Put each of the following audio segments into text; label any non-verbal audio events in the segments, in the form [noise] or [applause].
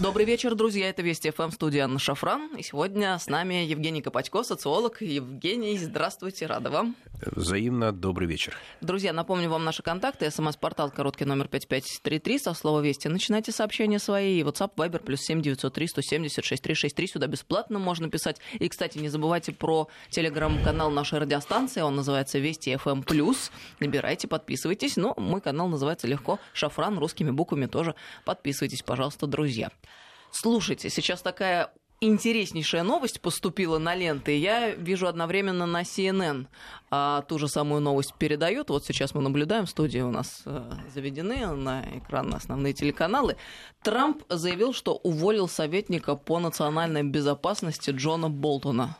Добрый вечер, друзья. Это Вести ФМ, студия Анна Шафран. И сегодня с нами Евгений Копатько, социолог. Евгений, здравствуйте, рада вам. Взаимно добрый вечер. Друзья, напомню вам наши контакты. СМС-портал короткий номер 5533. Со слова «Вести» начинайте сообщения свои. И WhatsApp, Viber, плюс 7903 170 6363. Сюда бесплатно можно писать. И, кстати, не забывайте про телеграм-канал нашей радиостанции. Он называется «Вести ФМ плюс». Набирайте, подписывайтесь. Ну, мой канал называется легко «Шафран» русскими буквами тоже. Подписывайтесь, пожалуйста, друзья. Слушайте, сейчас такая интереснейшая новость поступила на ленты. Я вижу одновременно на CNN а, ту же самую новость передают. Вот сейчас мы наблюдаем, студии у нас а, заведены на экран основные телеканалы. Трамп заявил, что уволил советника по национальной безопасности Джона Болтона.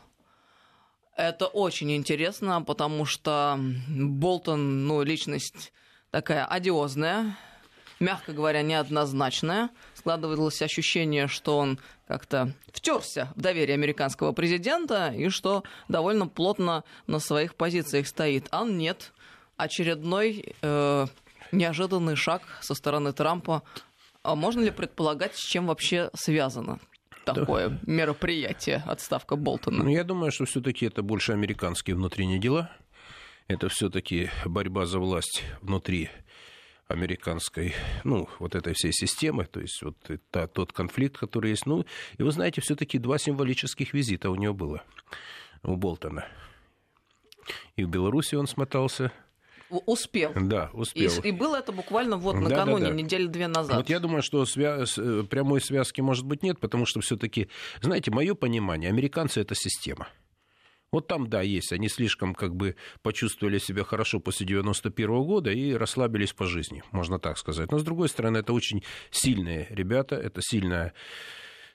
Это очень интересно, потому что Болтон, ну, личность такая одиозная, мягко говоря, неоднозначная. Складывалось ощущение, что он как-то втерся в доверие американского президента и что довольно плотно на своих позициях стоит. А нет. Очередной э, неожиданный шаг со стороны Трампа. А можно ли предполагать, с чем вообще связано? такое да. мероприятие, отставка Болтона? Ну, я думаю, что все-таки это больше американские внутренние дела. Это все-таки борьба за власть внутри американской, ну, вот этой всей системы, то есть вот это, тот конфликт, который есть. Ну, и вы знаете, все-таки два символических визита у него было, у Болтона. И в Беларуси он смотался, Успел. Да, успел. И, и было это буквально вот накануне, да, да, да. недели две назад. Вот я думаю, что свя... прямой связки может быть нет, потому что все-таки, знаете, мое понимание, американцы это система. Вот там, да, есть. Они слишком как бы почувствовали себя хорошо после 91 -го года и расслабились по жизни, можно так сказать. Но, с другой стороны, это очень сильные ребята, это сильная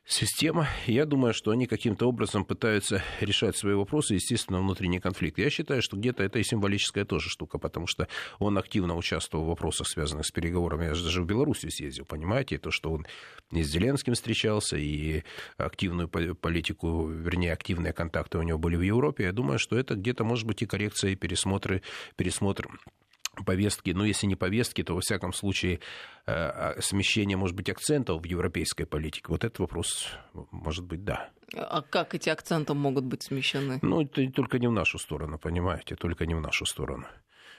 система. Я думаю, что они каким-то образом пытаются решать свои вопросы, естественно, внутренний конфликт. Я считаю, что где-то это и символическая тоже штука, потому что он активно участвовал в вопросах, связанных с переговорами. Я же даже в Белоруссию съездил, понимаете, то, что он и с Зеленским встречался, и активную политику, вернее, активные контакты у него были в Европе. Я думаю, что это где-то может быть и коррекция, и пересмотры, пересмотр повестки, ну, если не повестки, то, во всяком случае, э, а, смещение, может быть, акцентов в европейской политике. Вот этот вопрос, может быть, да. А как эти акценты могут быть смещены? Ну, это только не в нашу сторону, понимаете, только не в нашу сторону.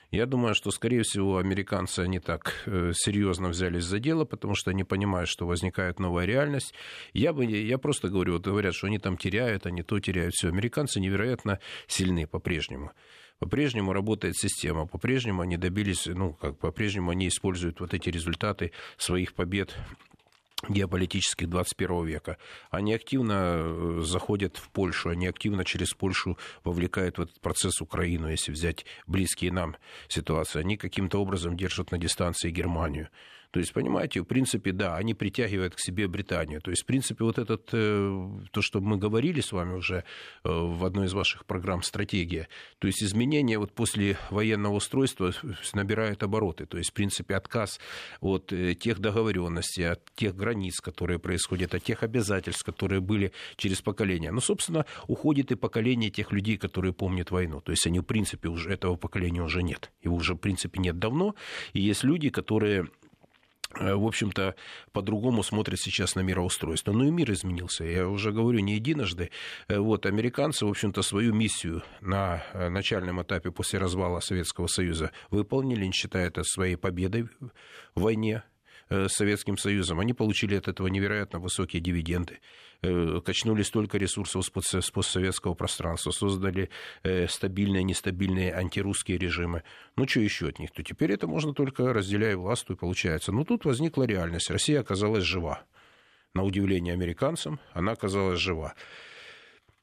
Я думаю, что, скорее всего, американцы, они так э, серьезно взялись за дело, потому что они понимают, что возникает новая реальность. Я, бы, я просто говорю, вот говорят, что они там теряют, они то теряют, все. Американцы невероятно сильны по-прежнему по-прежнему работает система, по-прежнему они добились, ну, как по-прежнему они используют вот эти результаты своих побед геополитических 21 века. Они активно э, заходят в Польшу, они активно через Польшу вовлекают в этот процесс Украину, если взять близкие нам ситуации. Они каким-то образом держат на дистанции Германию. То есть, понимаете, в принципе, да, они притягивают к себе Британию. То есть, в принципе, вот этот, э, то, что мы говорили с вами уже э, в одной из ваших программ «Стратегия», то есть изменения вот после военного устройства набирают обороты. То есть, в принципе, отказ от э, тех договоренностей, от тех границ, которые происходят, от тех обязательств, которые были через поколения. Ну, собственно, уходит и поколение тех людей, которые помнят войну. То есть, они, в принципе, уже этого поколения уже нет. Его уже, в принципе, нет давно. И есть люди, которые в общем-то, по-другому смотрят сейчас на мироустройство. Но и мир изменился. Я уже говорю не единожды. Э, вот, американцы, в общем-то, свою миссию на э, начальном этапе после развала Советского Союза выполнили, не считая это своей победой в войне с Советским Союзом. Они получили от этого невероятно высокие дивиденды. Э, качнули столько ресурсов с постсоветского пространства, создали э, стабильные, нестабильные антирусские режимы. Ну, что еще от них? То теперь это можно только разделяя власть, и получается. Но тут возникла реальность. Россия оказалась жива. На удивление американцам, она оказалась жива.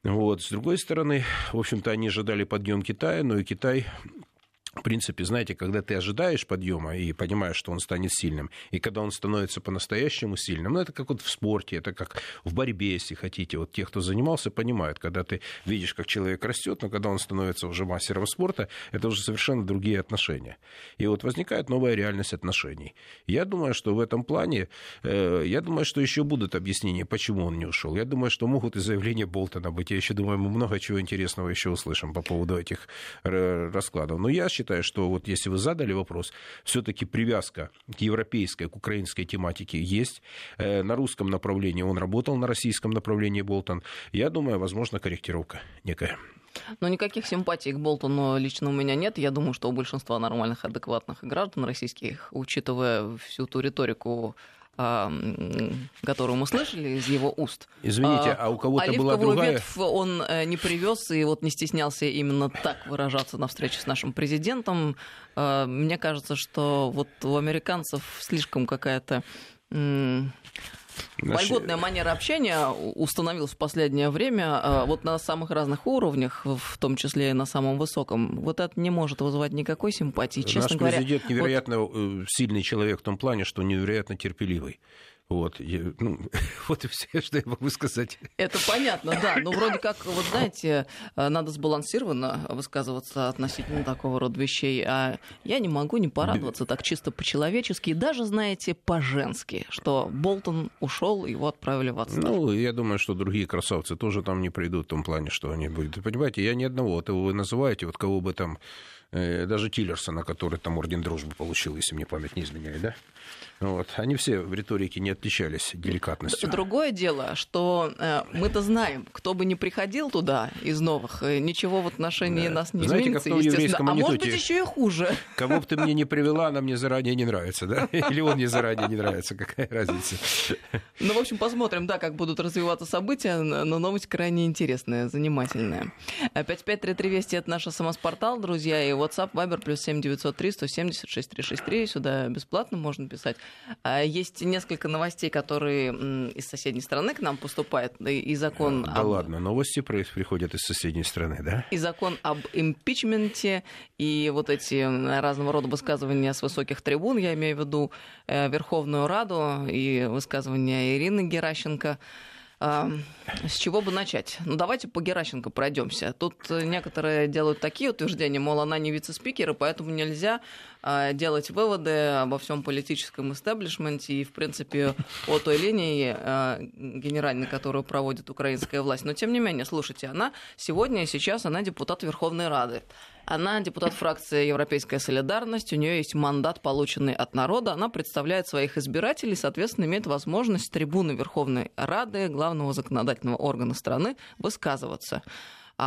Вот. С другой стороны, в общем-то, они ожидали подъем Китая, но и Китай принципе, знаете, когда ты ожидаешь подъема и понимаешь, что он станет сильным, и когда он становится по-настоящему сильным, ну, это как вот в спорте, это как в борьбе, если хотите. Вот те, кто занимался, понимают, когда ты видишь, как человек растет, но когда он становится уже мастером спорта, это уже совершенно другие отношения. И вот возникает новая реальность отношений. Я думаю, что в этом плане, э, я думаю, что еще будут объяснения, почему он не ушел. Я думаю, что могут и заявления Болтона быть. Я еще думаю, мы много чего интересного еще услышим по поводу этих э, раскладов. Но я считаю, считаю, что вот если вы задали вопрос, все-таки привязка к европейской, к украинской тематике есть. Э, на русском направлении он работал, на российском направлении Болтон. Я думаю, возможно, корректировка некая. Но никаких симпатий к Болтону лично у меня нет. Я думаю, что у большинства нормальных, адекватных граждан российских, учитывая всю ту риторику которую мы слышали из его уст. Извините, а, а у кого-то была другая... ветвь он э, не привез и вот не стеснялся именно так выражаться на встрече с нашим президентом. А, мне кажется, что вот у американцев слишком какая-то. Вольготная манера общения установилась в последнее время а, вот на самых разных уровнях, в том числе и на самом высоком. Вот это не может вызывать никакой симпатии, честно Наш говоря. президент невероятно вот... Э, сильный человек в том плане, что невероятно терпеливый. Вот, я, ну, вот и [laughs] все, что я могу сказать. Это понятно, да. Но вроде как, вот знаете, э, надо сбалансированно высказываться относительно такого рода вещей. А я не могу не порадоваться так чисто по-человечески и даже, знаете, по-женски, что Болтон ушел, его отправили в отставку. Ну, я думаю, что другие красавцы тоже там не придут в том плане, что они будут. Понимаете, я ни одного, вот вы называете, вот кого бы там, э, даже Тиллерсона, который там орден дружбы получил, если мне память не изменяет, да? Вот. Они все в риторике не отличались деликатностью. Другое дело, что э, мы-то знаем, кто бы ни приходил туда из новых, э, ничего в отношении да. нас не Знаете, изменится, как естественно. А может быть, еще и хуже. Кого бы ты мне не [laughs] привела, она мне заранее не нравится, да? [laughs] Или он мне заранее не нравится, какая разница? Ну, в общем, посмотрим, да, как будут развиваться события, но новость крайне интересная, занимательная. 5533 Вести — это наш СМС-портал, друзья, и WhatsApp, Viber, плюс 7903 176 363, сюда бесплатно можно писать. А, есть несколько новостей, которые из соседней страны к нам поступают. И закон да об... ладно, новости приходят из соседней страны, да? И закон об импичменте, и вот эти разного рода высказывания с высоких трибун, я имею в виду э, Верховную Раду и высказывания Ирины Геращенко. С чего бы начать? Ну, давайте по Геращенко пройдемся. Тут э, некоторые делают такие утверждения, мол, она не вице-спикер, и поэтому нельзя а, делать выводы обо всем политическом истеблишменте и, в принципе, о той линии а, генеральной, которую проводит украинская власть. Но, тем не менее, слушайте, она сегодня и сейчас, она депутат Верховной Рады. Она депутат фракции «Европейская солидарность», у нее есть мандат, полученный от народа, она представляет своих избирателей, соответственно, имеет возможность с трибуны Верховной Рады, главного законодательного органа страны, высказываться.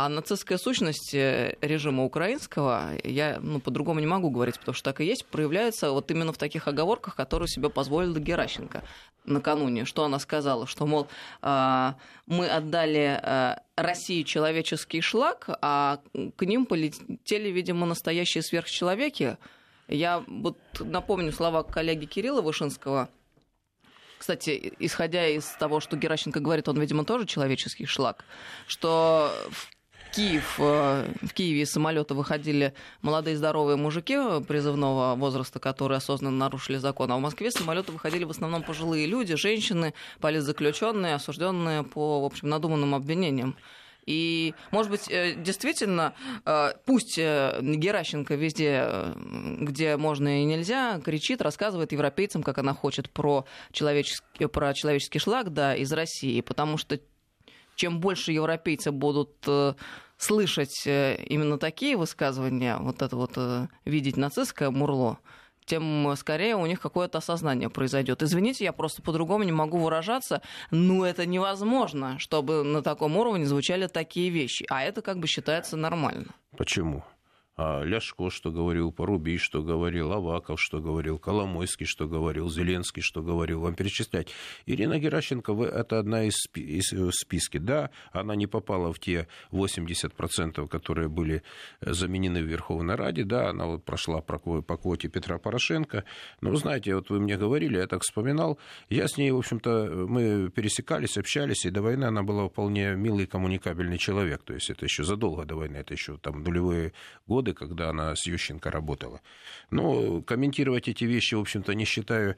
А нацистская сущность э, режима украинского, я ну, по-другому не могу говорить, потому что так и есть, проявляется вот именно в таких оговорках, которые себе позволила Геращенко накануне. Что она сказала? Что, мол, а, мы отдали а, России человеческий шлак, а к ним полетели, видимо, настоящие сверхчеловеки. Я вот напомню слова коллеги Кирилла Вышинского, кстати, исходя из того, что Геращенко говорит, он, видимо, тоже человеческий шлак, что в Киев, э, в Киеве из самолета выходили молодые здоровые мужики призывного возраста, которые осознанно нарушили закон, а в Москве из самолета выходили в основном пожилые люди, женщины, политзаключенные, осужденные по, в общем, надуманным обвинениям. И, может быть, э, действительно, э, пусть Геращенко везде, где можно и нельзя, кричит, рассказывает европейцам, как она хочет про человеческий, про человеческий шлак да, из России, потому что чем больше европейцы будут слышать э, именно такие высказывания, вот это вот э, видеть нацистское мурло, тем скорее у них какое-то осознание произойдет. Извините, я просто по-другому не могу выражаться, но это невозможно, чтобы на таком уровне звучали такие вещи. А это как бы считается нормально. Почему? А Ляшко, что говорил, Порубий, что говорил, Аваков, что говорил, Коломойский, что говорил, Зеленский, что говорил, вам перечислять. Ирина Геращенко – это одна из, из э, списки. Да, она не попала в те 80%, которые были э, заменены в Верховной Раде, да, она вот прошла по квоте Петра Порошенко. Но, вы знаете, вот вы мне говорили, я так вспоминал, я с ней, в общем-то, мы пересекались, общались, и до войны она была вполне милый, коммуникабельный человек. То есть это еще задолго до войны, это еще там нулевые годы, годы, когда она с Ющенко работала. Но комментировать эти вещи, в общем-то, не считаю,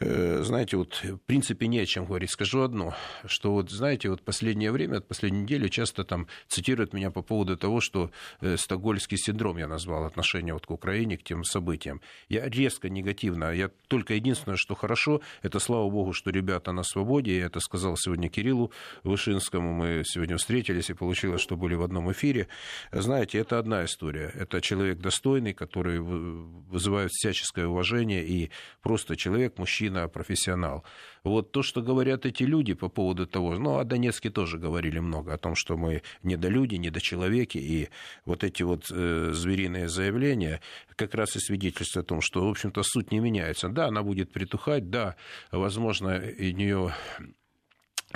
э, знаете, вот в принципе не о чем говорить. Скажу одно, что вот, знаете, вот последнее время, последнюю неделю часто там цитируют меня по поводу того, что э, стокгольмский синдром я назвал отношение вот к Украине, к тем событиям. Я резко негативно, я только единственное, что хорошо, это слава богу, что ребята на свободе, я это сказал сегодня Кириллу Вышинскому, мы сегодня встретились и получилось, что были в одном эфире. Знаете, это одна история Это человек достойный, который вызывает всяческое уважение и просто человек, мужчина, профессионал. Вот то, что говорят эти люди по поводу того, ну, о Донецке тоже говорили много, о том, что мы недолюди, недочеловеки, и вот эти вот э, звериные заявления как раз и свидетельствуют о том, что, в общем-то, суть не меняется. Да, она будет притухать, да, возможно, и нее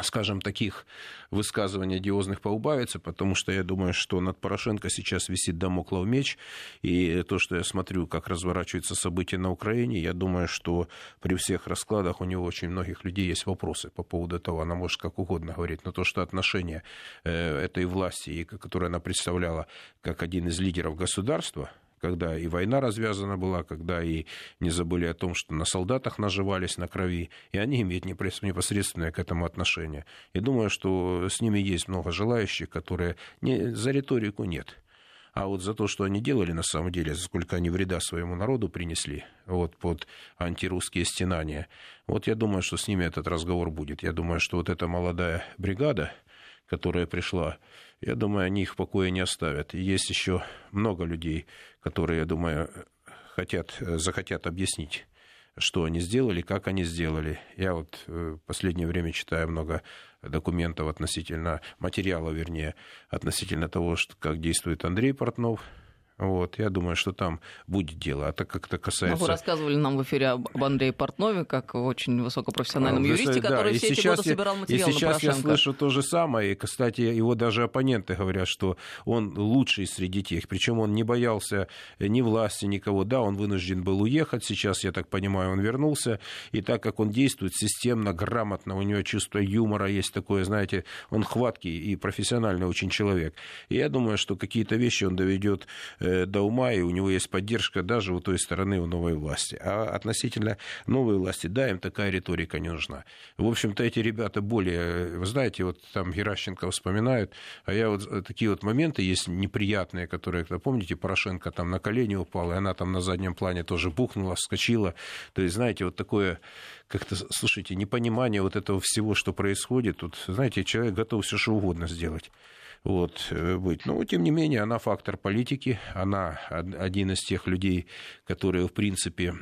скажем, таких высказываний одиозных поубавится, потому что я думаю, что над Порошенко сейчас висит домоклов меч, и то, что я смотрю, как разворачиваются события на Украине, я думаю, что при всех раскладах у него очень многих людей есть вопросы по поводу этого, она может как угодно говорить, но то, что отношение э, этой власти, которую она представляла как один из лидеров государства, когда и война развязана была, когда и не забыли о том, что на солдатах наживались на крови, и они имеют непосредственное к этому отношение. И думаю, что с ними есть много желающих, которые не, за риторику нет. А вот за то, что они делали на самом деле, сколько они вреда своему народу принесли вот, под антирусские стенания, вот я думаю, что с ними этот разговор будет. Я думаю, что вот эта молодая бригада, которая пришла, я думаю, они их в покое не оставят. И есть еще много людей, которые, я думаю, хотят, захотят объяснить что они сделали, как они сделали. Я вот э, в последнее время читаю много документов относительно, материала, вернее, относительно того, что, как действует Андрей Портнов, вот, я думаю, что там будет дело. А так как это касается... Ну, вы рассказывали нам в эфире об Андрее Портнове, как очень высокопрофессиональном а, юристе, да, который все эти годы собирал материал И сейчас я слышу то же самое. И, кстати, его даже оппоненты говорят, что он лучший среди тех. Причем он не боялся ни власти, никого. Да, он вынужден был уехать. Сейчас, я так понимаю, он вернулся. И так как он действует системно, грамотно, у него чувство юмора есть такое, знаете, он хваткий и профессиональный очень человек. И я думаю, что какие-то вещи он доведет Э, до ума, и у него есть поддержка даже у той стороны, у новой власти. А относительно новой власти, да, им такая риторика не нужна. В общем-то, эти ребята более, вы знаете, вот там Геращенко вспоминают, а я вот э, такие вот моменты есть неприятные, которые, помните, Порошенко там на колени упал, и она там на заднем плане тоже бухнула, вскочила. То есть, знаете, вот такое как-то, слушайте, непонимание вот этого всего, что происходит. Тут, знаете, человек готов все что угодно сделать вот, э, быть. Но, тем не менее, она фактор политики, она один из тех людей, которые, в принципе,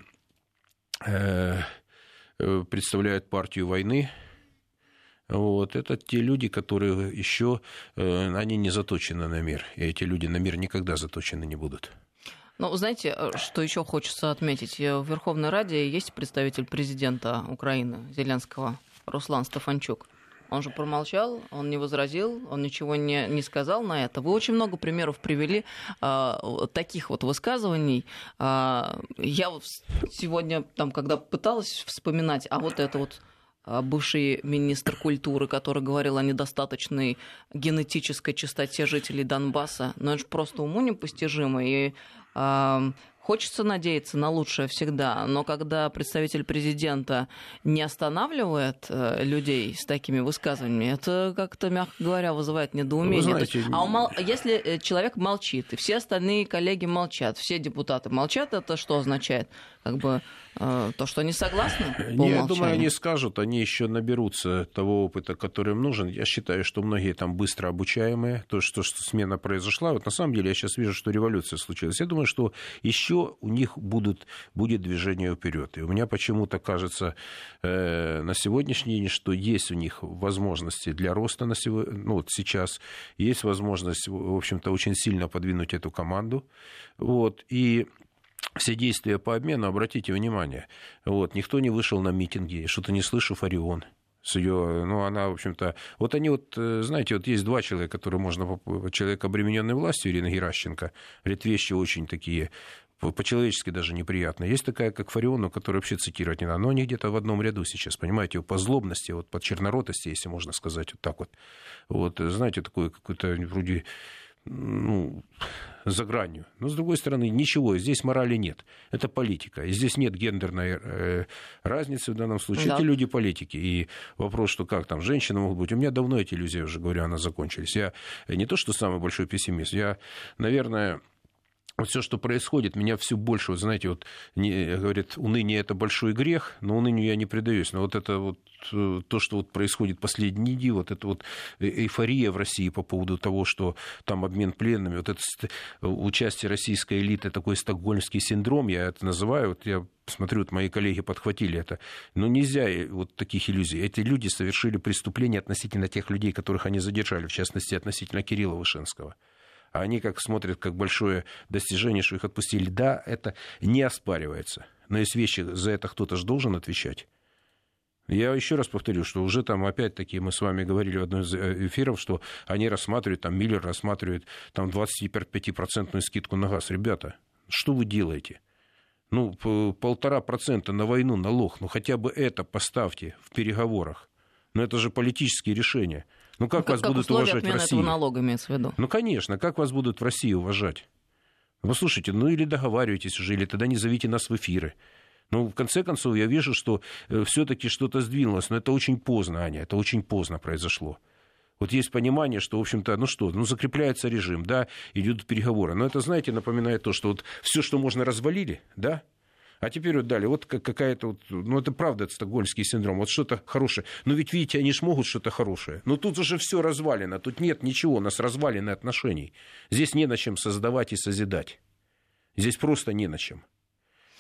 э, э, представляют партию войны, вот, это те люди, которые еще, они не заточены на мир, и эти люди на мир никогда заточены не будут. Ну, знаете, что еще хочется отметить? В Верховной Раде есть представитель президента Украины, Зеленского, Руслан Стефанчук. Он же промолчал, он не возразил, он ничего не, не сказал на это. Вы очень много примеров привели э, таких вот высказываний. Э, я вот сегодня, там, когда пыталась вспоминать, а вот это вот бывший министр культуры, который говорил о недостаточной генетической чистоте жителей Донбасса. Но это же просто уму непостижимо. И э, Хочется надеяться на лучшее всегда, но когда представитель президента не останавливает э, людей с такими высказываниями, это как-то, мягко говоря, вызывает недоумение. Знаете, есть, а умол... если э, человек молчит, и все остальные коллеги молчат, все депутаты молчат, это что означает? Как бы то, что они согласны? Я думаю, они скажут, они еще наберутся того опыта, который им нужен. Я считаю, что многие там быстро обучаемые, то, что, что смена произошла. Вот на самом деле я сейчас вижу, что революция случилась. Я думаю, что еще еще у них будут, будет движение вперед. И у меня почему-то кажется э, на сегодняшний день, что есть у них возможности для роста на сего, ну, вот сейчас, есть возможность, в общем-то, очень сильно подвинуть эту команду. Вот, и все действия по обмену, обратите внимание, вот, никто не вышел на митинги, что-то не слышу Фарион с ее, ну, она, в общем-то, вот они вот, э, знаете, вот есть два человека, которые можно, человек, обремененный властью, Ирина Геращенко, говорит вещи очень такие по-человечески даже неприятно. Есть такая, как Фариону, которую вообще цитировать не надо, но они где-то в одном ряду сейчас, понимаете, по злобности, вот по черноротости, если можно сказать вот так вот. Вот, знаете, такое какое-то вроде ну, за гранью. Но, с другой стороны, ничего, здесь морали нет. Это политика. И здесь нет гендерной э, разницы в данном случае. Да. Эти люди политики. И вопрос, что как там, женщины могут быть. У меня давно эти иллюзии, уже говорю, она закончились. Я не то, что самый большой пессимист. Я, наверное, вот все, что происходит, меня все больше, вот знаете, вот не, говорит, уныние это большой грех, но унынию я не предаюсь. Но вот это вот э, то, что вот происходит последние дни, вот это вот э, эйфория в России по поводу того, что там обмен пленными, вот это участие российской элиты, такой стокгольмский синдром, я это называю, вот я смотрю, вот мои коллеги подхватили это. Но нельзя вот таких иллюзий. Эти люди совершили преступления относительно тех людей, которых они задержали, в частности, относительно Кирилла Вышинского а они как смотрят, как большое достижение, что их отпустили. Да, это не оспаривается. Но есть вещи, за это кто-то же должен отвечать. Я еще раз повторю, что уже там опять-таки мы с вами говорили в одном из э, эфиров, что они рассматривают, там Миллер рассматривает там 25% скидку на газ. Ребята, что вы делаете? Ну, полтора процента на войну, налог, ну хотя бы это поставьте в переговорах. Но это же политические решения. Ну как, ну, вас как будут уважать в России? Налога имеется в виду. Ну конечно, как вас будут в России уважать? Вы слушайте, ну или договаривайтесь уже, или тогда не зовите нас в эфиры. Ну, в конце концов, я вижу, что э, все-таки что-то сдвинулось, но это очень поздно, Аня, это очень поздно произошло. Вот есть понимание, что, в общем-то, ну что, ну закрепляется режим, да, идут переговоры. Но это, знаете, напоминает то, что вот все, что можно, развалили, да, а теперь вот дали, вот какая-то вот, ну это правда, это стокгольмский синдром, вот что-то хорошее. Но ведь, видите, они ж могут что-то хорошее. Но тут уже все развалено, тут нет ничего, у нас развалины отношений. Здесь не на чем создавать и созидать. Здесь просто не на чем.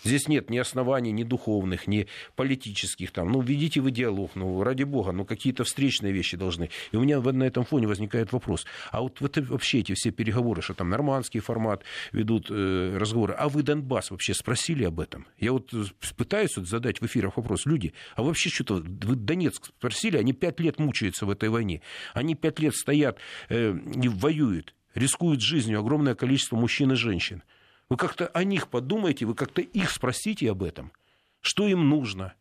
Здесь нет ни оснований, ни духовных, ни политических. Там. Ну, введите в диалог, ну, ради бога, ну, какие-то встречные вещи должны. И у меня на этом фоне возникает вопрос. А вот это, вообще эти все переговоры, что там нормандский формат ведут э, разговоры, а вы Донбасс вообще спросили об этом? Я вот э, пытаюсь вот задать в эфирах вопрос. Люди, а вообще что-то, вы Донецк спросили, они пять лет мучаются в этой войне. Они пять лет стоят э, и воюют рискуют жизнью огромное количество мужчин и женщин. Вы как-то о них подумайте, вы как-то их спросите об этом. Что им нужно?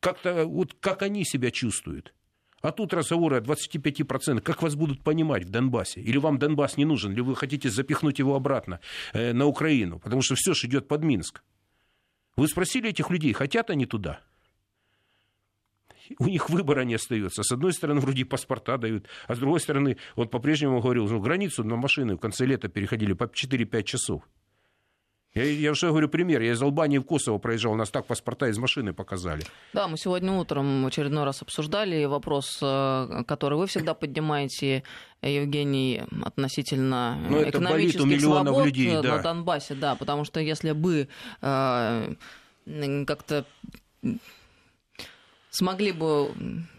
Как-то вот как они себя чувствуют? А тут разговоры о 25%. Как вас будут понимать в Донбассе? Или вам Донбасс не нужен? Или вы хотите запихнуть его обратно э, на Украину? Потому что все же идет под Минск. Вы спросили этих людей, хотят они туда? у них выбора не остается. С одной стороны, вроде паспорта дают, а с другой стороны, вот по-прежнему говорил, ну, границу на машины в конце лета переходили по 4-5 часов. Я, я уже говорю пример. Я из Албании в Косово проезжал, у нас так паспорта из машины показали. Да, мы сегодня утром очередной раз обсуждали вопрос, э, который вы всегда поднимаете, Евгений, относительно Но ну, экономических свобод людей, да. на Донбассе. Да, потому что если бы э, как-то смогли бы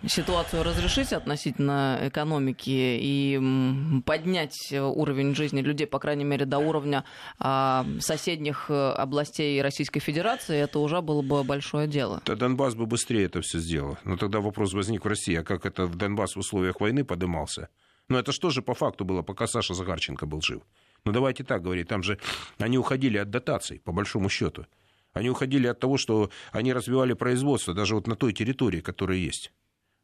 ситуацию разрешить относительно экономики и поднять уровень жизни людей, по крайней мере, до уровня а, соседних э, областей Российской Федерации, это уже было бы большое дело. Да Донбасс бы быстрее это все сделал. Но тогда вопрос возник в России, а как это в Донбасс в условиях войны подымался? Но это что же по факту было, пока Саша Загарченко был жив? Ну давайте так говорить, там же они уходили от дотаций, по большому счету. Они уходили от того, что они развивали производство даже вот на той территории, которая есть.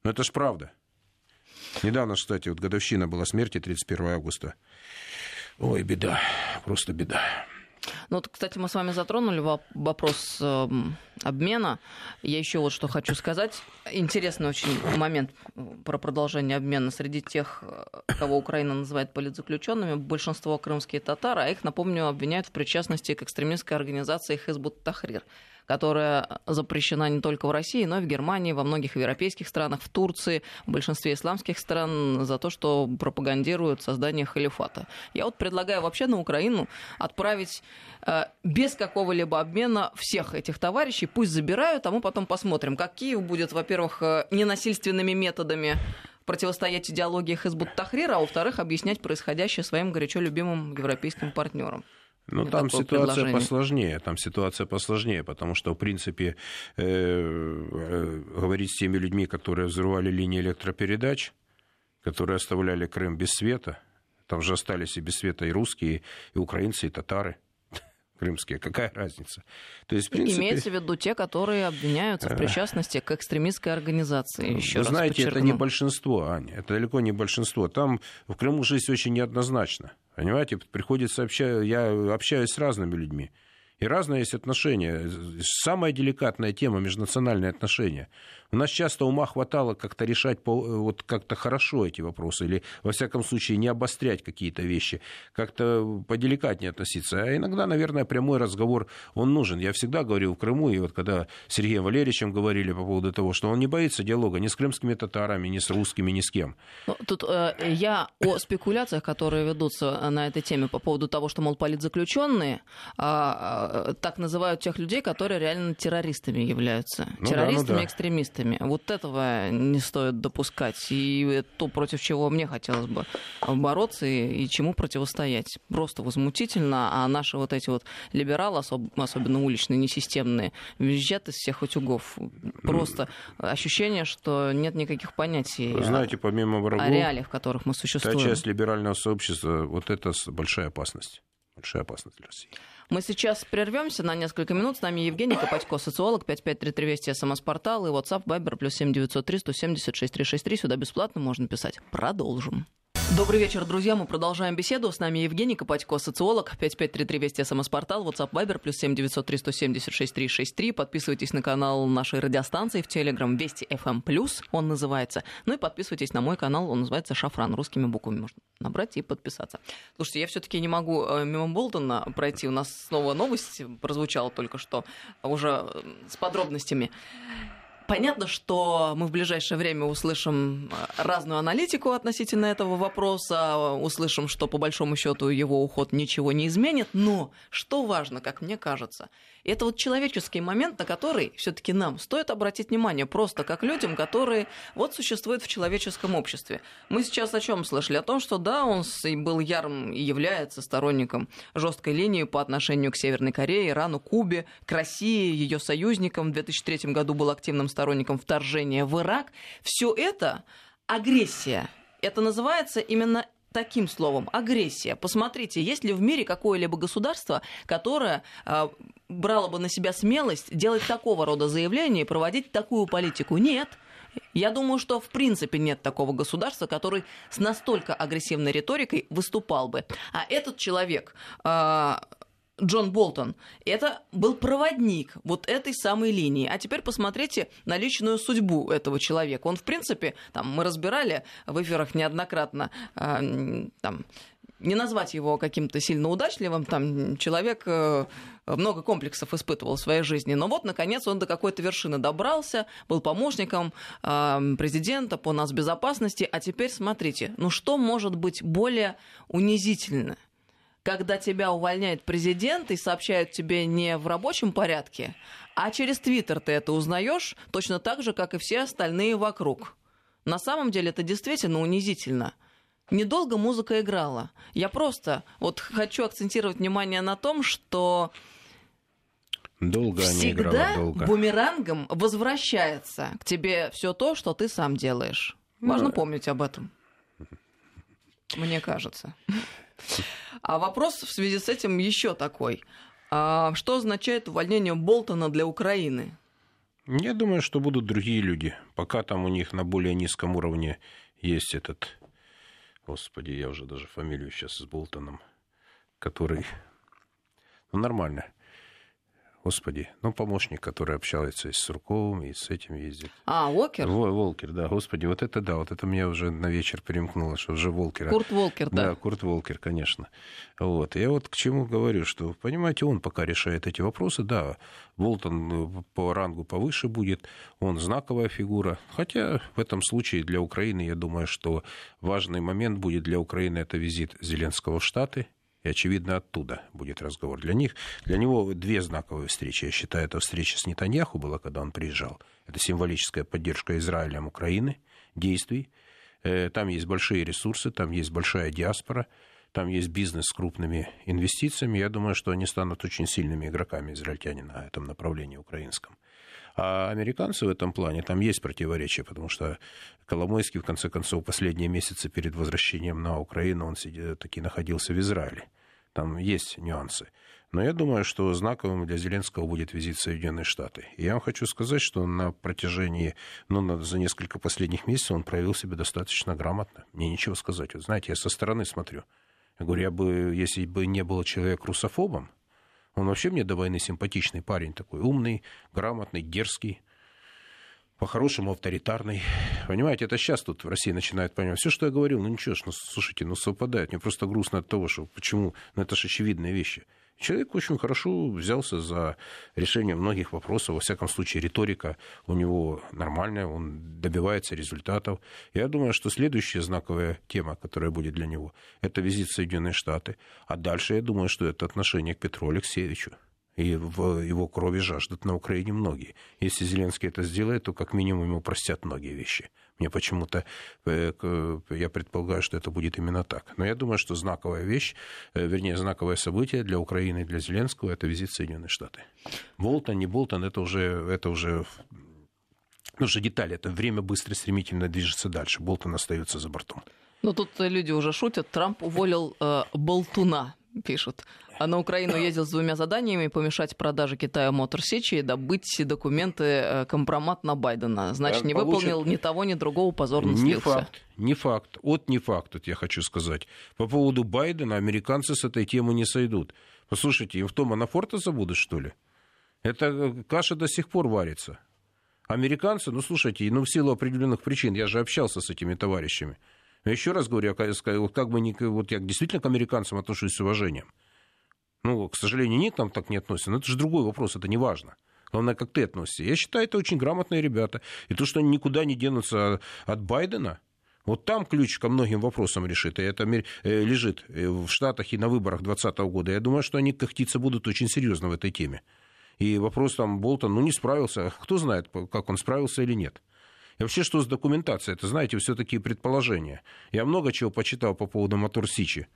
Но это ж правда. Недавно, кстати, вот годовщина была смерти 31 августа. Ой, беда, просто беда. Ну, вот, кстати, мы с вами затронули вопрос э, обмена. Я еще вот что хочу сказать. Интересный очень момент про продолжение обмена. Среди тех, э, кого Украина называет политзаключенными, большинство крымские татары, а их, напомню, обвиняют в причастности к экстремистской организации Хизбут Тахрир которая запрещена не только в России, но и в Германии, во многих европейских странах, в Турции, в большинстве исламских стран за то, что пропагандируют создание халифата. Я вот предлагаю вообще на Украину отправить э, без какого-либо обмена всех этих товарищей, пусть забирают, а мы потом посмотрим, как Киев будет, во-первых, э, ненасильственными методами противостоять идеологии Хизбут Тахрира, а во-вторых, объяснять происходящее своим горячо любимым европейским партнерам. Ну, там ситуация посложнее, там ситуация посложнее, потому что, в принципе, э, э, говорить с теми людьми, которые взрывали линии электропередач, которые оставляли Крым без света, там же остались и без света и русские, и украинцы, и татары [laughs] крымские, какая разница? То есть, в принципе... Имеется в виду те, которые обвиняются в причастности к экстремистской организации. Еще Вы знаете, подчеркну. это не большинство, Аня, это далеко не большинство. Там в Крыму жизнь очень неоднозначна. Понимаете, приходится общаться, я общаюсь с разными людьми. И разные есть отношения. Самая деликатная тема – межнациональные отношения. У нас часто ума хватало как-то решать по, вот как-то хорошо эти вопросы, или, во всяком случае, не обострять какие-то вещи, как-то поделикатнее относиться. А иногда, наверное, прямой разговор, он нужен. Я всегда говорил в Крыму, и вот когда с Сергеем Валерьевичем говорили по поводу того, что он не боится диалога ни с крымскими татарами, ни с русскими, ни с кем. Ну, тут э, я о спекуляциях, которые ведутся на этой теме по поводу того, что, мол, политзаключенные а, а, так называют тех людей, которые реально террористами являются. Ну, террористами, да, ну да. экстремистами. Вот этого не стоит допускать. И то, против чего мне хотелось бы бороться и, и чему противостоять. Просто возмутительно. А наши вот эти вот либералы, особ, особенно уличные, несистемные, визжат из всех утюгов. Просто ощущение, что нет никаких понятий Вы знаете, помимо врагов, о реалиях, в которых мы существуем. Та часть либерального сообщества, вот это большая опасность. Большая опасность для России. Мы сейчас прервемся на несколько минут. С нами Евгений Копатько, социолог, 553320, смс-портал и WhatsApp, Viber, плюс 7903 176 363. Сюда бесплатно можно писать. Продолжим. Добрый вечер, друзья. Мы продолжаем беседу. С нами Евгений Копатько, социолог. 5533 Вести, СМС-портал, WhatsApp, Viber, плюс 7903 176 363. Подписывайтесь на канал нашей радиостанции в Телеграм Вести FM+, он называется. Ну и подписывайтесь на мой канал, он называется Шафран. Русскими буквами можно набрать и подписаться. Слушайте, я все таки не могу э, мимо Болтона пройти. У нас снова новость прозвучала только что, уже э, с подробностями. Понятно, что мы в ближайшее время услышим э, разную аналитику относительно этого вопроса, услышим, что по большому счету его уход ничего не изменит, но что важно, как мне кажется, это вот человеческий момент, на который все-таки нам стоит обратить внимание, просто как людям, которые вот существуют в человеческом обществе. Мы сейчас о чем слышали? О том, что да, он был ярым и является сторонником жесткой линии по отношению к Северной Корее, Ирану, Кубе, к России, ее союзникам. В 2003 году был активным сторонником вторжения в Ирак. Все это агрессия. Это называется именно таким словом агрессия. Посмотрите, есть ли в мире какое-либо государство, которое э, брало бы на себя смелость делать такого рода заявления и проводить такую политику? Нет. Я думаю, что в принципе нет такого государства, который с настолько агрессивной риторикой выступал бы. А этот человек э, Джон Болтон, это был проводник вот этой самой линии. А теперь посмотрите на личную судьбу этого человека. Он, в принципе, там, мы разбирали в эфирах неоднократно, э, там, не назвать его каким-то сильно удачливым, там, человек э, много комплексов испытывал в своей жизни. Но вот, наконец, он до какой-то вершины добрался, был помощником э, президента по нас безопасности. А теперь смотрите, ну что может быть более унизительно? Когда тебя увольняет президент и сообщают тебе не в рабочем порядке, а через Твиттер ты это узнаешь точно так же, как и все остальные вокруг. На самом деле это действительно унизительно. Недолго музыка играла. Я просто вот хочу акцентировать внимание на том, что Долго всегда играла, долго. бумерангом возвращается к тебе все то, что ты сам делаешь. Важно ну, помнить об этом. Мне кажется. А вопрос в связи с этим еще такой. А что означает увольнение Болтона для Украины? Я думаю, что будут другие люди. Пока там у них на более низком уровне есть этот... Господи, я уже даже фамилию сейчас с Болтоном, который... Ну, нормально. Господи, ну, помощник, который общается и с Сурковым, и с этим ездит. А, Волкер? Во, Волкер, да, господи, вот это да, вот это мне уже на вечер перемкнуло, что уже Волкер. Курт Волкер, да. Да, Курт Волкер, конечно. Вот, я вот к чему говорю, что, понимаете, он пока решает эти вопросы, да, Волтон э, по рангу повыше будет, он знаковая фигура, хотя в этом случае для Украины, я думаю, что важный момент будет для Украины это визит Зеленского в Штаты, и, очевидно, оттуда будет разговор. Для них, для него две знаковые встречи. Я считаю, эта встреча с Нетаньяху была, когда он приезжал. Это символическая поддержка Израилем Украины, действий. Э, там есть большие ресурсы, там есть большая диаспора, там есть бизнес с крупными инвестициями. Я думаю, что они станут очень сильными игроками, израильтяне, на этом направлении украинском. А американцы в этом плане, там есть противоречия, потому что Коломойский, в конце концов, последние месяцы перед возвращением на Украину, он таки находился в Израиле. Там есть нюансы. Но я думаю, что знаковым для Зеленского будет визит в Соединенные Штаты. И я вам хочу сказать, что на протяжении, ну, за несколько последних месяцев он проявил себя достаточно грамотно. Мне нечего сказать. Вот знаете, я со стороны смотрю. Я говорю, я бы, если бы не был человек русофобом, он вообще мне до войны симпатичный парень такой, умный, грамотный, дерзкий. по-хорошему авторитарный. Понимаете, это сейчас тут в России начинают понимать. Все, что я говорил, ну ничего ж, ну слушайте, ну совпадает. Мне просто грустно от того, что почему, ну это же очевидные вещи. Человек очень хорошо взялся за решение многих вопросов. Во всяком случае, риторика у него нормальная, он добивается результатов. Я думаю, что следующая знаковая тема, которая будет для него, это визит в Соединенные Штаты. А дальше я думаю, что это отношение к Петру Алексеевичу. И в его крови жаждут на Украине многие. Если Зеленский это сделает, то как минимум ему простят многие вещи. Мне почему-то, э, я предполагаю, что это будет именно так. Но я думаю, что знаковая вещь, э, вернее, знаковое событие для Украины и для Зеленского – это визит в Соединенные Штаты. Болтон, не Болтон, это уже, это уже ну, же детали, это время быстро, стремительно движется дальше. Болтон остается за бортом. Ну, тут люди уже шутят. Трамп уволил э, Болтуна пишут. А на Украину ездил с двумя заданиями помешать продаже Китая Мотор Сечи и добыть документы э, компромат на Байдена. Значит, не Получит... выполнил ни того, ни другого, позорно слился. Не факт, не факт. Вот не факт, вот я хочу сказать. По поводу Байдена американцы с этой темы не сойдут. Послушайте, им в том Анафорта забудут, что ли? Это э, каша до сих пор варится. Американцы, ну слушайте, ну в силу определенных причин, я же общался с этими товарищами. Еще раз говорю, я, как бы не, вот я действительно к американцам отношусь с уважением. Ну, к сожалению, нет, там так не относятся. Но это же другой вопрос, это не важно. Главное, как ты относишься. Я считаю, это очень грамотные ребята. И то, что они никуда не денутся от Байдена, вот там ключ ко многим вопросам решит. И это э, лежит э, в Штатах и на выборах 2020 года. Я думаю, что они когтиться будут очень серьезно в этой теме. И вопрос там Болтон, ну, не справился. Кто знает, как он справился или нет. И вообще, что с документацией? Это, знаете, все-таки предположения. Я много чего почитал по поводу мотор Сичи.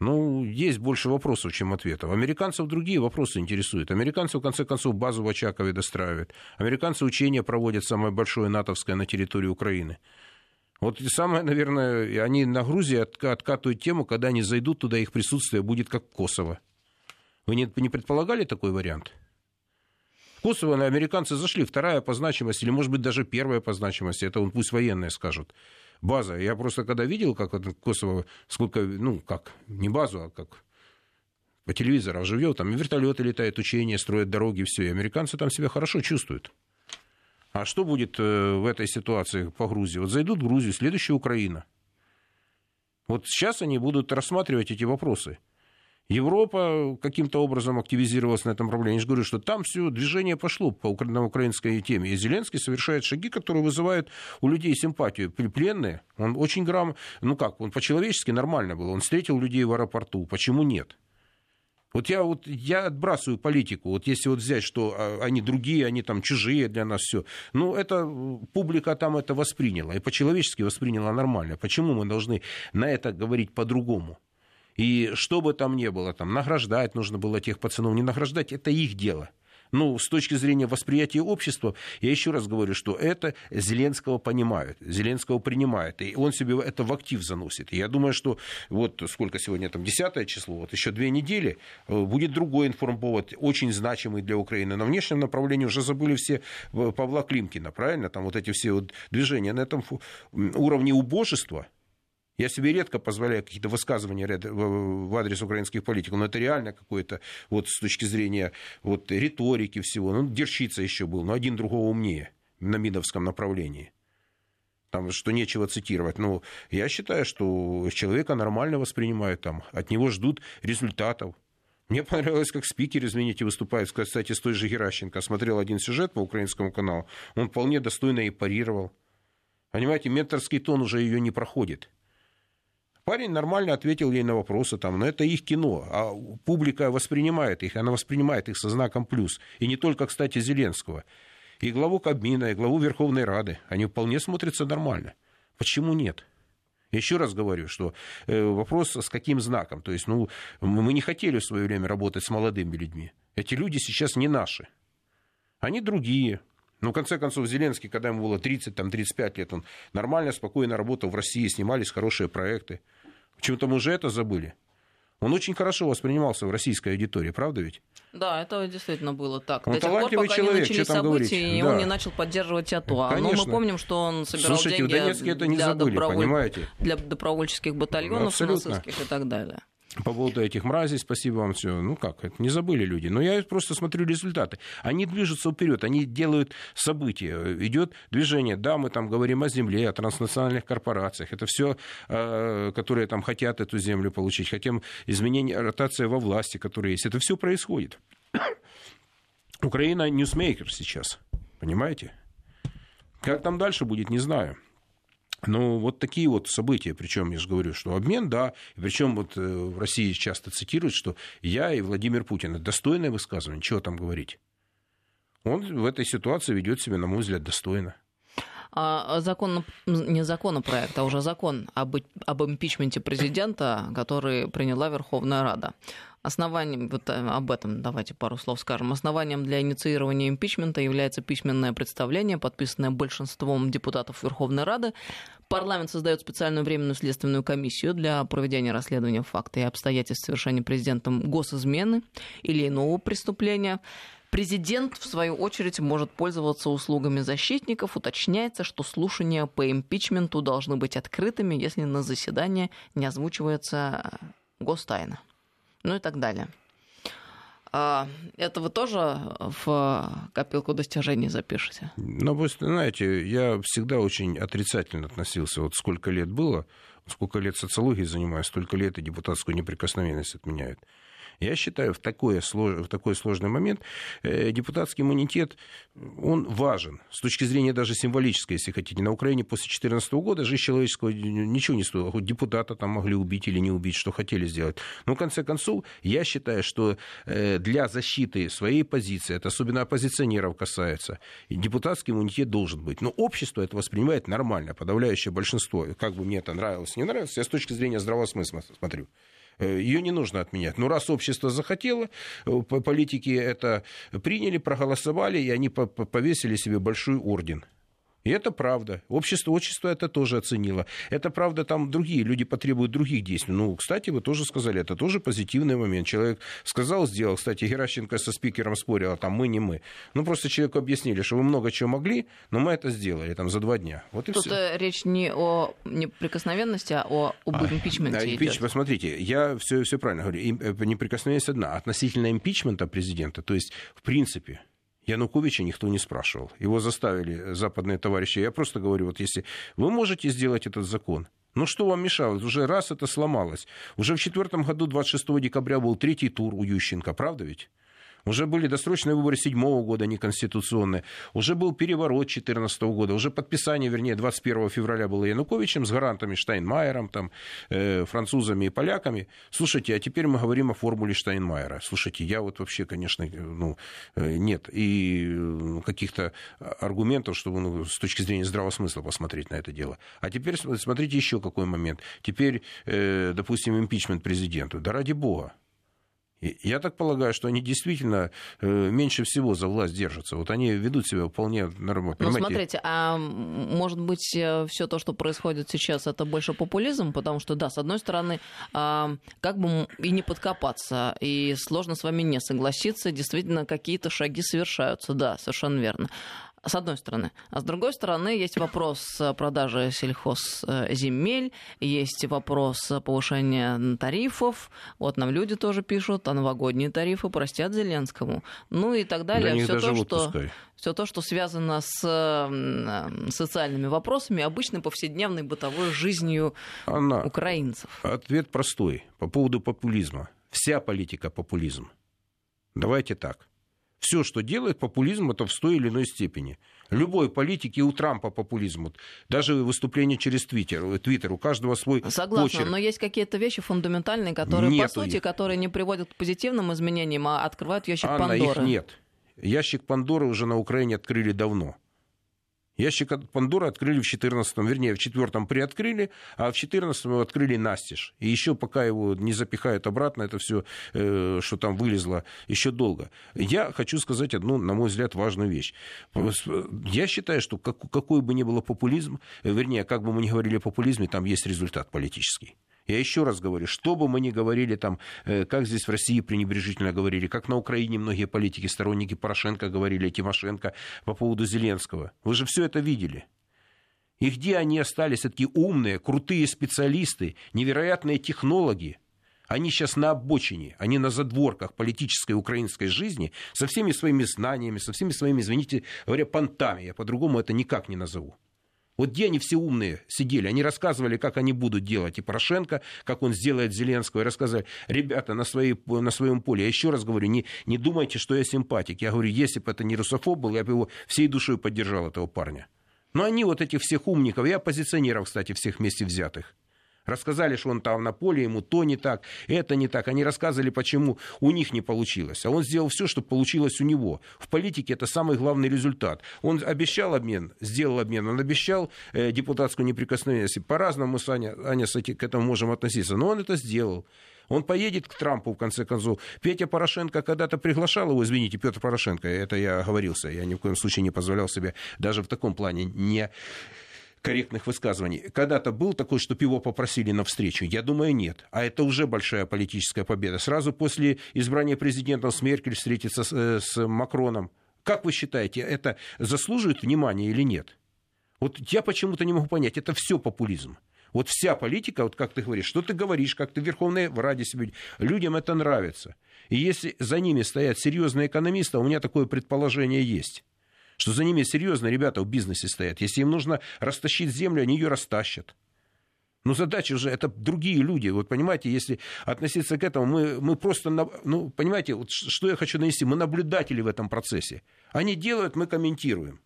Ну, есть больше вопросов, чем ответов. Американцев другие вопросы интересуют. Американцы, в конце концов, базу в Очакове достраивают. Американцы учения проводят самое большое натовское на территории Украины. Вот самое, наверное, они на Грузии откатывают тему, когда они зайдут туда, их присутствие будет как Косово. Вы не предполагали такой вариант? Косово на американцы зашли, вторая по значимости, или, может быть, даже первая по значимости, это он пусть военные скажут. База. Я просто когда видел, как это Косово, сколько, ну, как, не базу, а как по телевизору живет, там вертолеты летают, учения, строят дороги, все, и американцы там себя хорошо чувствуют. А что будет э, в этой ситуации по Грузии? Вот зайдут в Грузию, следующая Украина. Вот сейчас они будут рассматривать эти вопросы. Европа каким-то образом активизировалась на этом направлении. Я же говорю, что там все движение пошло по, на украинской теме. И Зеленский совершает шаги, которые вызывают у людей симпатию. Пленные, он очень грамм, ну как, он по-человечески нормально был. Он встретил людей в аэропорту. Почему нет? Вот я, вот я отбрасываю политику. Вот если вот взять, что а, они другие, они там чужие для нас все. Ну, это публика там это восприняла. И по-человечески восприняла нормально. Почему мы должны на это говорить по-другому? И что бы там ни было, там, награждать нужно было тех пацанов, не награждать, это их дело. Ну, с точки зрения восприятия общества, я еще раз говорю, что это Зеленского понимают, Зеленского принимают, и он себе это в актив заносит. Я думаю, что вот сколько сегодня там, 10 число, вот еще две недели, э, будет другой информповод, очень значимый для Украины. На внешнем направлении уже забыли все э, Павла Климкина, правильно? Там вот эти все вот движения на этом уровне убожества – я себе редко позволяю какие-то высказывания в адрес украинских политиков, но это реально какое-то вот с точки зрения вот риторики всего. Ну, Дерщица еще был, но один другого умнее на Мидовском направлении. Там, что нечего цитировать. Но я считаю, что человека нормально воспринимают там, от него ждут результатов. Мне понравилось, как спикер, извините, выступает, кстати, с той же Геращенко. Смотрел один сюжет по украинскому каналу. Он вполне достойно и парировал. Понимаете, менторский тон уже ее не проходит. Парень нормально ответил ей на вопросы, там, но это их кино, а публика воспринимает их, она воспринимает их со знаком плюс. И не только, кстати, Зеленского. И главу Кабмина, и главу Верховной Рады. Они вполне смотрятся нормально. Почему нет? Еще раз говорю, что э, вопрос с каким знаком. То есть, ну, мы не хотели в свое время работать с молодыми людьми. Эти люди сейчас не наши. Они другие. Ну, в конце концов, Зеленский, когда ему было 30-35 лет, он нормально, спокойно работал в России, снимались хорошие проекты. Почему-то мы уже это забыли. Он очень хорошо воспринимался в российской аудитории, правда ведь? Да, это действительно было так. Он До тех пор, пока человек, не начались события, говорить? и да. он не начал поддерживать АТО. Конечно. Но мы помним, что он собирал Слушайте, деньги в Донецке это не для, забыли, доброволь... понимаете? для добровольческих батальонов, ну, нацистских и так далее. По поводу этих мразей, спасибо вам все. Ну как, это не забыли люди. Но я просто смотрю результаты. Они движутся вперед, они делают события. Идет движение. Да, мы там говорим о земле, о транснациональных корпорациях. Это все, э, которые там хотят эту землю получить. Хотим изменения, ротация во власти, которые есть. Это все происходит. Украина ньюсмейкер сейчас. Понимаете? Как там дальше будет, не знаю. Ну, вот такие вот события, причем я же говорю, что обмен, да, причем вот э, в России часто цитируют, что я и Владимир Путин, это достойное высказывание, чего там говорить. Он в этой ситуации ведет себя, на мой взгляд, достойно. А закон, не законопроект, а уже закон об, об импичменте президента, который приняла Верховная Рада. Основанием, вот э, об этом давайте пару слов скажем. Основанием для инициирования импичмента является письменное представление, подписанное большинством депутатов Верховной Рады. Парламент создает специальную временную следственную комиссию для проведения расследования факта и обстоятельств совершения президентом госизмены или иного преступления. Президент, в свою очередь, может пользоваться услугами защитников. Уточняется, что слушания по импичменту должны быть открытыми, если на заседании не озвучивается гостайна ну и так далее. А это вы тоже в копилку достижений запишете? Ну, вы знаете, я всегда очень отрицательно относился. Вот сколько лет было, сколько лет социологией занимаюсь, столько лет и депутатскую неприкосновенность отменяют. Я считаю, в, такой в такой сложный момент э, депутатский иммунитет, он важен с точки зрения даже символической, если хотите. На Украине после 2014 года жизнь человеческого ничего не стоила. Хоть депутата там могли убить или не убить, что хотели сделать. Но, в конце концов, я считаю, что э, для защиты своей позиции, это особенно оппозиционеров касается, депутатский иммунитет должен быть. Но общество это воспринимает нормально, подавляющее большинство. Как бы мне это нравилось, не нравилось, я с точки зрения здравого смысла смотрю. Ее не нужно отменять. Но раз общество захотело, э, политики это приняли, проголосовали, и они повесили себе большой орден. И это правда. Общество, общество это тоже оценило. Это правда, там другие люди потребуют других действий. Ну, кстати, вы тоже сказали, это тоже позитивный момент. Человек сказал, сделал. Кстати, Геращенко со спикером спорил, а там мы, не мы. Ну, просто человеку объяснили, что вы много чего могли, но мы это сделали там за два дня. Вот и Тут все. Э, речь не о неприкосновенности, а о об импичменте а, импич, Посмотрите, я все, все правильно говорю. Э, неприкосновенность одна. Относительно импичмента президента, то есть, в принципе, Януковича никто не спрашивал. Его заставили западные товарищи. Я просто говорю, вот если вы можете сделать этот закон, ну что вам мешало? Уже раз это сломалось. Уже в четвертом году, 26 декабря, был третий тур у Ющенко, правда ведь? Уже были досрочные выборы 7 года, неконституционные. Уже был переворот 14 года. Уже подписание, вернее, 21 февраля было Януковичем с гарантами Штайнмайером, там, э, французами и поляками. Слушайте, а теперь мы говорим о формуле Штайнмайера. Слушайте, я вот вообще, конечно, ну, э, нет. И э, каких-то аргументов, чтобы ну, с точки зрения здравого смысла посмотреть на это дело. А теперь смотрите еще какой момент. Теперь, э, допустим, импичмент президенту. Да ради бога. Я так полагаю, что они действительно э, меньше всего за власть держатся. Вот они ведут себя вполне нормально. Ну, смотрите, а может быть, э, все то, что происходит сейчас, это больше популизм? Потому что, да, с одной стороны, а, как бы и не подкопаться, и сложно с вами не согласиться, действительно, какие-то шаги совершаются, да, совершенно верно с одной стороны. А с другой стороны, есть вопрос продажи сельхозземель, есть вопрос повышения тарифов. Вот нам люди тоже пишут, а новогодние тарифы простят Зеленскому. Ну и так далее. Все то, что, все то, что связано с социальными вопросами, обычной повседневной бытовой жизнью Анна, украинцев. Ответ простой по поводу популизма. Вся политика популизм. Давайте так. Все, что делает популизм, это в той или иной степени. Любой политики, у Трампа популизм. Даже выступление через Твиттер, Твиттер у каждого свой Согласна, почерк. но есть какие-то вещи фундаментальные, которые, Нету по сути, их. которые не приводят к позитивным изменениям, а открывают ящик Анна, Пандоры. их нет. Ящик Пандоры уже на Украине открыли давно. Ящик Пандоры открыли в 14-м, вернее, в 4-м приоткрыли, а в 14-м его открыли настежь. И еще пока его не запихают обратно, это все, э, что там вылезло, еще долго. Я хочу сказать одну, на мой взгляд, важную вещь. Я считаю, что как, какой бы ни был популизм, э, вернее, как бы мы ни говорили о популизме, там есть результат политический. Я еще раз говорю, что бы мы ни говорили там, э, как здесь в России пренебрежительно говорили, как на Украине многие политики, сторонники Порошенко говорили, Тимошенко по поводу Зеленского. Вы же все это видели. И где они остались, такие умные, крутые специалисты, невероятные технологи? Они сейчас на обочине, они на задворках политической украинской жизни со всеми своими знаниями, со всеми своими, извините говоря, понтами. Я по-другому это никак не назову. Вот где они все умные сидели, они рассказывали, как они будут делать. И Порошенко, как он сделает Зеленского, и рассказали, ребята, на, своей, на своем поле, я еще раз говорю, не, не думайте, что я симпатик. Я говорю, если бы это не русофоб был, я бы его всей душой поддержал, этого парня. Но они вот этих всех умников, и оппозиционеров, кстати, всех вместе взятых, Рассказали, что он там на поле, ему то не так, это не так. Они рассказывали, почему у них не получилось. А он сделал все, чтобы получилось у него. В политике это самый главный результат. Он обещал обмен, сделал обмен, он обещал э, депутатскую неприкосновенность. По-разному мы с Аня, с к этому можем относиться. Но он это сделал. Он поедет к Трампу, в конце концов. Петя Порошенко когда-то приглашал его, извините, Петр Порошенко, это я оговорился, я ни в коем случае не позволял себе даже в таком плане не корректных высказываний. Когда-то был такой, что его попросили на встречу? Я думаю, нет. А это уже большая политическая победа. Сразу после избрания президентом с Меркель встретиться с, э, с Макроном. Как вы считаете, это заслуживает внимания или нет? Вот я почему-то не могу понять, это все популизм. Вот вся политика, вот как ты говоришь, что ты говоришь, как ты в Верховной Раде себе, людям это нравится. И если за ними стоят серьезные экономисты, а у меня такое предположение есть, что за ними серьезно ребята в бизнесе стоят. Если им нужно растащить землю, они ее растащат. Но задача же это другие люди. Вот понимаете, если относиться к этому, мы, мы просто, ну, понимаете, вот что я хочу нанести, мы наблюдатели в этом процессе. Они делают, мы комментируем.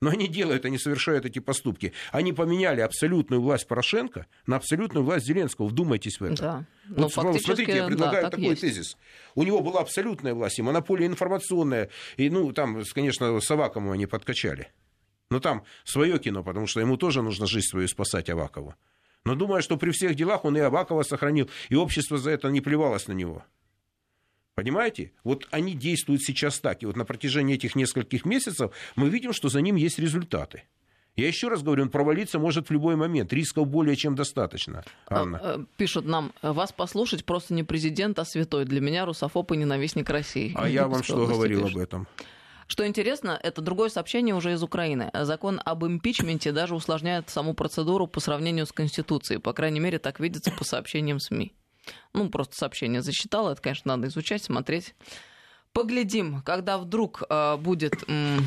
Но они делают, они совершают эти поступки. Они поменяли абсолютную власть Порошенко на абсолютную власть Зеленского. Вдумайтесь в это. Да. Ну, вот, смотрите, я предлагаю да, такой есть. тезис. У него была абсолютная власть, и монополия информационная. И, ну, там, конечно, с Аваковым они подкачали. Но там свое кино, потому что ему тоже нужно жизнь свою спасать Авакова. Но думаю, что при всех делах он и Авакова сохранил, и общество за это не плевалось на него. Понимаете? Вот они действуют сейчас так. И вот на протяжении этих нескольких месяцев мы видим, что за ним есть результаты. Я еще раз говорю, он провалиться может в любой момент. Рисков более чем достаточно. А, Анна. Э, пишут нам, вас послушать просто не президент, а святой. Для меня русофоб и ненавистник России. А я вам что говорил пишет. об этом? Что интересно, это другое сообщение уже из Украины. Закон об импичменте даже усложняет саму процедуру по сравнению с Конституцией. По крайней мере, так видится по сообщениям СМИ. Ну, просто сообщение зачитала. Это, конечно, надо изучать, смотреть. Поглядим, когда вдруг э, будет, э,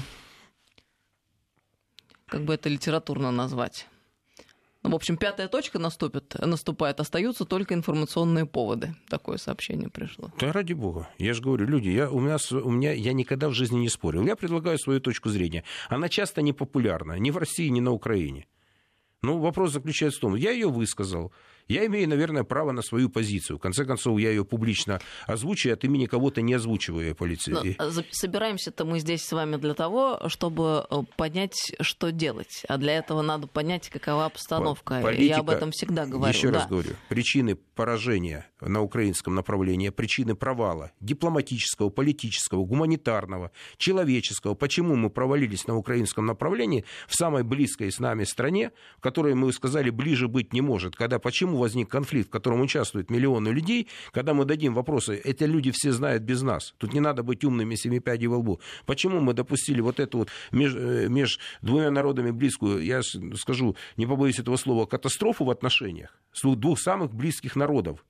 как бы это литературно назвать. Ну, в общем, пятая точка наступит, наступает, остаются только информационные поводы. Такое сообщение пришло. Да ради бога. Я же говорю, люди, я, у, меня, у меня, я никогда в жизни не спорил. Я предлагаю свою точку зрения. Она часто не популярна ни в России, ни на Украине. Ну, вопрос заключается в том, я ее высказал. Я имею, наверное, право на свою позицию. В конце концов, я ее публично озвучиваю, от имени кого-то не озвучиваю ее полиции. Но собираемся-то мы здесь с вами для того, чтобы э, понять, что делать. А для этого надо понять, какова обстановка. Политика, я об этом всегда говорю. Еще да. раз говорю, причины поражения на украинском направлении, причины провала дипломатического, политического, гуманитарного, человеческого. Почему мы провалились на украинском направлении в самой близкой с нами стране, в которой мы сказали, ближе быть не может. Когда почему возник конфликт, в котором участвуют миллионы людей, когда мы дадим вопросы, эти люди все знают без нас. Тут не надо быть умными семипядей во лбу. Почему мы допустили вот эту вот между э, меж двумя народами близкую, я скажу, не побоюсь этого слова, катастрофу в отношениях двух самых близких народов?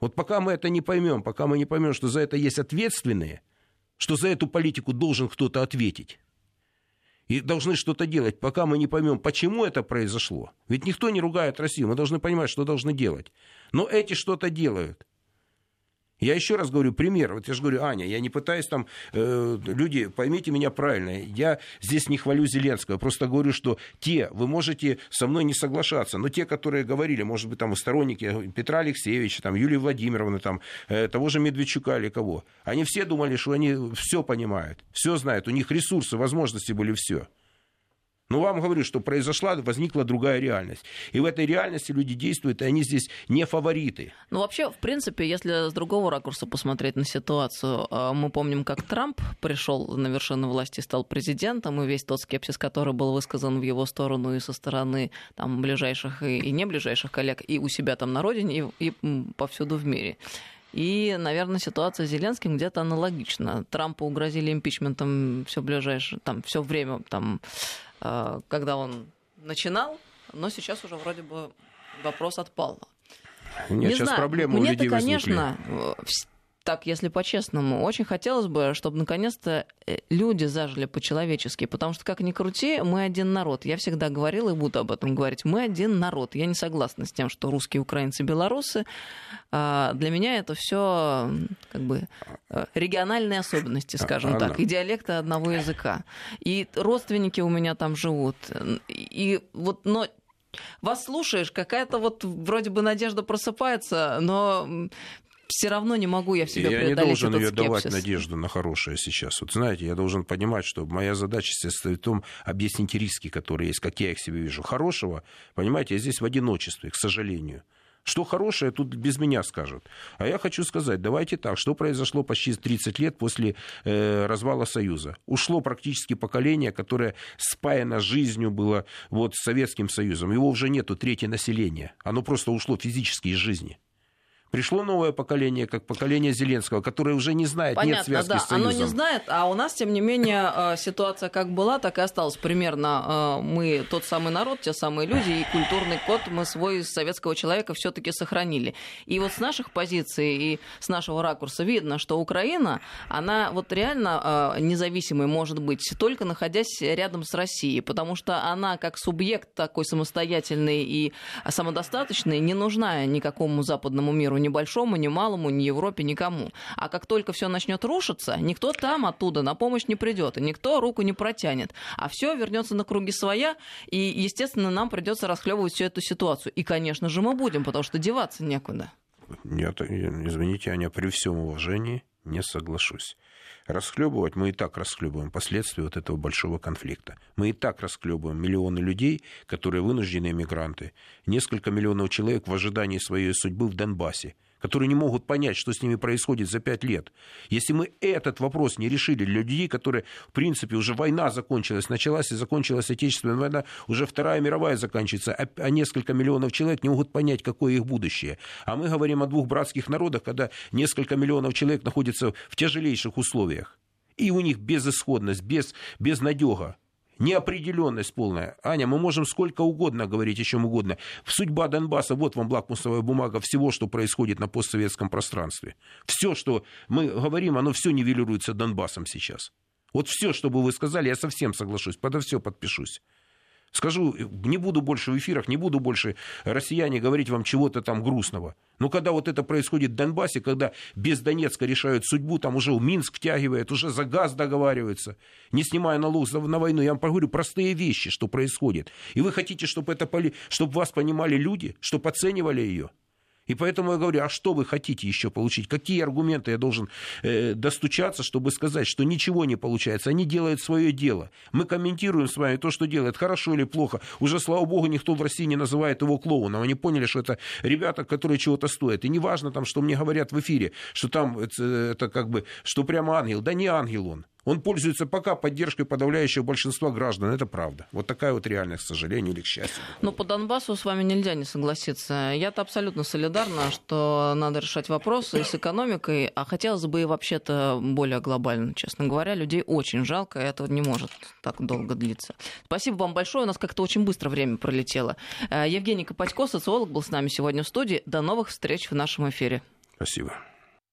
Вот пока мы это не поймем, пока мы не поймем, что за это есть ответственные, что за эту политику должен кто-то ответить, и должны что-то делать, пока мы не поймем, почему это произошло. Ведь никто не ругает Россию, мы должны понимать, что должны делать. Но эти что-то делают. Я еще раз говорю, пример. Вот я же говорю, Аня, я не пытаюсь там... Э, люди, поймите меня правильно, я здесь не хвалю Зеленского, просто говорю, что те, вы можете со мной не соглашаться, но те, которые говорили, может быть, там сторонники Петра Алексеевича, там, Юлии Владимировны, там, э, того же Медведчука или кого, они все думали, что они все понимают, все знают, у них ресурсы, возможности были все. Но вам говорю, что произошла, возникла другая реальность. И в этой реальности люди действуют, и они здесь не фавориты. Ну, вообще, в принципе, если с другого ракурса посмотреть на ситуацию, э, мы помним, как Трамп пришел на вершину власти, стал президентом, и весь тот скепсис, который был высказан в его сторону и со стороны там, ближайших и не ближайших коллег, и у себя там на родине, и, и повсюду в мире. И, наверное, ситуация с Зеленским где-то аналогична. Трампу угрозили импичментом все ближайшее, там, все время, там, когда он начинал, но сейчас уже вроде бы вопрос отпал. Нет, Не сейчас знаю, проблемы у мне-то, людей возникли. конечно, э, вс- так, если по-честному, очень хотелось бы, чтобы наконец-то э, люди зажили по-человечески, потому что, как ни крути, мы один народ. Я всегда говорила и буду об этом говорить. Мы один народ. Я не согласна с тем, что русские, украинцы, белорусы. А, Для меня это все как бы э, региональные особенности, скажем Анна. так, и диалекты одного языка. И родственники у меня там живут. И вот, но вас слушаешь, какая-то вот вроде бы надежда просыпается, но все равно не могу я в себе Я не должен ее давать надежду на хорошее сейчас. Вот знаете, я должен понимать, что моя задача состоит в том, объяснить риски, которые есть, как я их себе вижу. Хорошего, понимаете, я здесь в одиночестве, к сожалению. Что хорошее, тут без меня скажут. А я хочу сказать, давайте так, что произошло почти 30 лет после э, развала Союза. Ушло практически поколение, которое спаяно жизнью было вот, с Советским Союзом. Его уже нету третье население. Оно просто ушло физически из жизни. Пришло новое поколение, как поколение Зеленского, которое уже не знает, нет Понятно, связки да, с Союзом. оно не знает, а у нас, тем не менее, [laughs] э, ситуация как была, так и осталась. Примерно э, мы тот самый народ, те самые люди, и культурный код мы свой советского человека все таки сохранили. И вот с наших позиций и с нашего ракурса видно, что Украина, она вот реально э, независимой может быть, только находясь рядом с Россией, потому что она как субъект такой самостоятельный и самодостаточный не нужна никакому западному миру, ни большому, ни малому, ни Европе, никому. А как только все начнет рушиться, никто там оттуда на помощь не придет, и никто руку не протянет. А все вернется на круги своя, и, естественно, нам придется расхлебывать всю эту ситуацию. И, конечно же, мы будем, потому что деваться некуда. Нет, извините, Аня, при всем уважении не соглашусь. Расхлебывать мы и так расхлебываем последствия вот этого большого конфликта. Мы и так расхлебываем миллионы людей, которые вынужденные мигранты, несколько миллионов человек в ожидании своей судьбы в Донбассе, которые не могут понять, что с ними происходит за пять лет. Если мы этот вопрос не решили для людей, которые, в принципе, уже война закончилась, началась и закончилась Отечественная война, уже Вторая мировая заканчивается, а, а несколько миллионов человек не могут понять, какое их будущее. А мы говорим о двух братских народах, когда несколько миллионов человек находятся в тяжелейших условиях. И у них безысходность, без, безнадега неопределенность полная. Аня, мы можем сколько угодно говорить, о чем угодно. Судьба Донбасса, вот вам лакмусовая бумага всего, что происходит на постсоветском пространстве. Все, что мы говорим, оно все нивелируется Донбассом сейчас. Вот все, что бы вы сказали, я совсем соглашусь, подо все подпишусь. Скажу, не буду больше в эфирах, не буду больше россияне говорить вам чего-то там грустного. Но когда вот это происходит в Донбассе, когда без Донецка решают судьбу, там уже Минск втягивает, уже за газ договариваются, не снимая налог на войну, я вам говорю простые вещи, что происходит. И вы хотите, чтобы, это, чтобы вас понимали люди, чтобы оценивали ее? И поэтому я говорю, а что вы хотите еще получить? Какие аргументы я должен э, достучаться, чтобы сказать, что ничего не получается? Они делают свое дело. Мы комментируем с вами то, что делает, хорошо или плохо. Уже, слава богу, никто в России не называет его клоуном. Они поняли, что это ребята, которые чего-то стоят. И неважно, там, что мне говорят в эфире, что там это, это как бы, что прямо ангел. Да не ангел он. Он пользуется пока поддержкой подавляющего большинства граждан. Это правда. Вот такая вот реальность, к сожалению или к счастью. Но по Донбассу с вами нельзя не согласиться. Я-то абсолютно солидарна, что надо решать вопросы с экономикой, а хотелось бы и вообще-то более глобально, честно говоря. Людей очень жалко, и это не может так долго длиться. Спасибо вам большое. У нас как-то очень быстро время пролетело. Евгений Копатько, социолог, был с нами сегодня в студии. До новых встреч в нашем эфире. Спасибо.